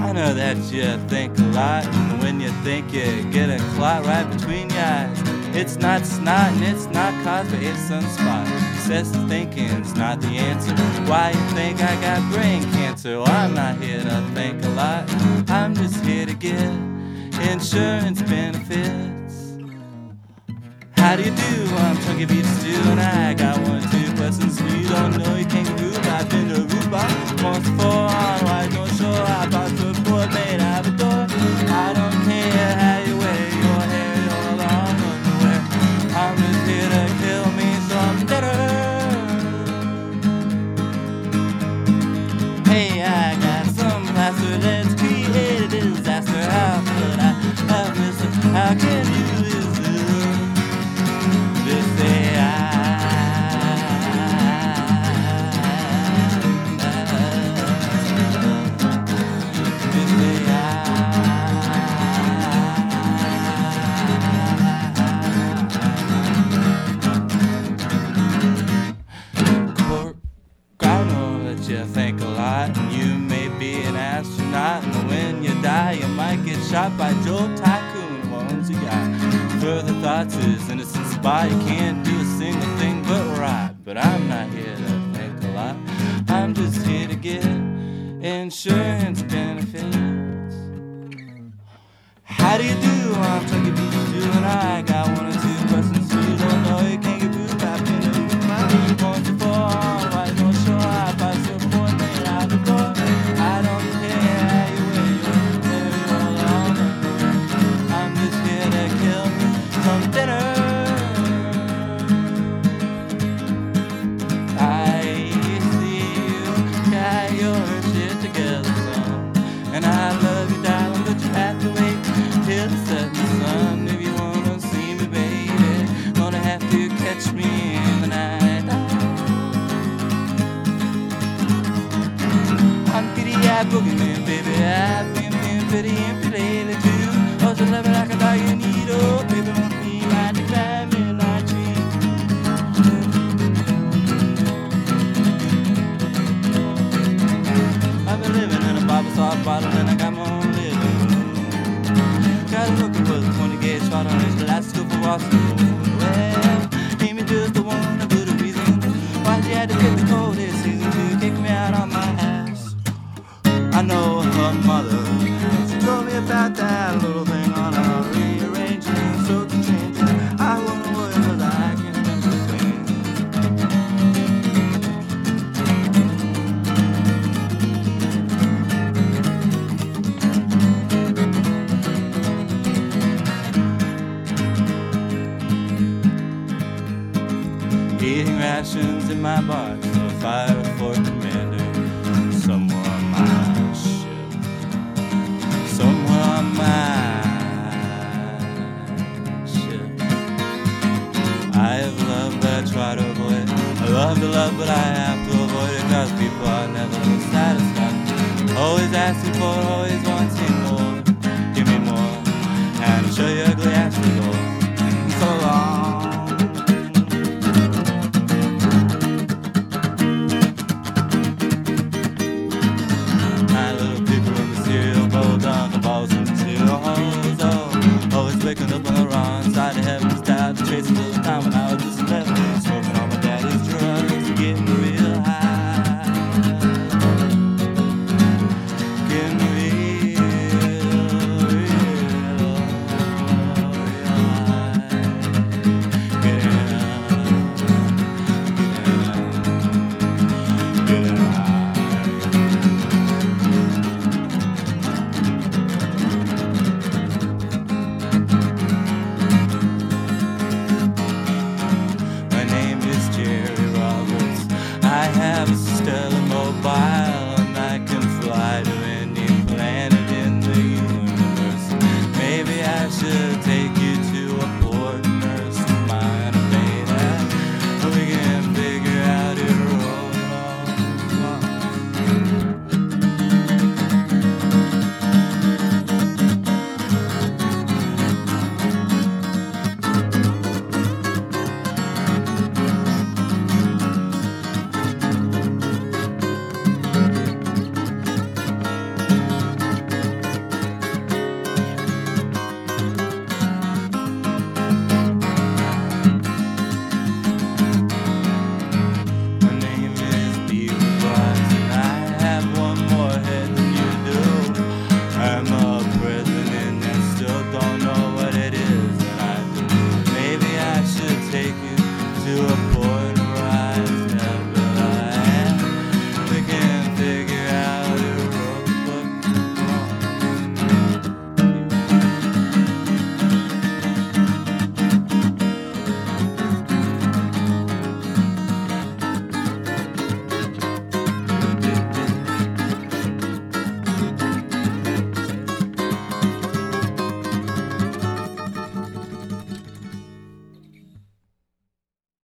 I know that you think a lot, and when you think you get a clot right between your eyes. It's not snot and it's not caused by a sunspot. Excessive thinking's not the answer. Why you think I got brain cancer? Well, I'm not here to think a lot. I'm just here to get insurance benefits. How do you do? I'm Chunky Beef Stew, and I got one, two for you. Don't know you can't groove. I've been to Aruba once before on White North Shore. I bought the board made out of a door. I don't care how you wear your hair, your long underwear. I'm just here to kill me some dinner. Hey, I got some plaster that's created a disaster. How could I have missed it? How can you you might get shot by Joe Tycoon owns a yacht. Further thoughts is innocent spot, you can't do a single thing but rot. But I'm not here to think a lot, I'm just here to get insurance benefits. How do you do? I'm Chucky Beach You and I got one or two together, son. And I love you, darling, but you have to wait till the setting sun. If you wanna see me, baby, gonna have to catch me in the night. I'm giddy eyed boogeyman, baby. I've been feeling pretty empty lately, 20 gauge shot on his last of Washington. Well, Amy just the one, a good reason why she had to get the cold this season to kick me out on my ass. I know her mother. She told me about that little Eating rations in my box for fire for commander. Somewhere on my ship. Somewhere on my ship. I have loved, but I try to avoid. I love to love, but I have to avoid it because people are never satisfied. Always asking for, always wanting To My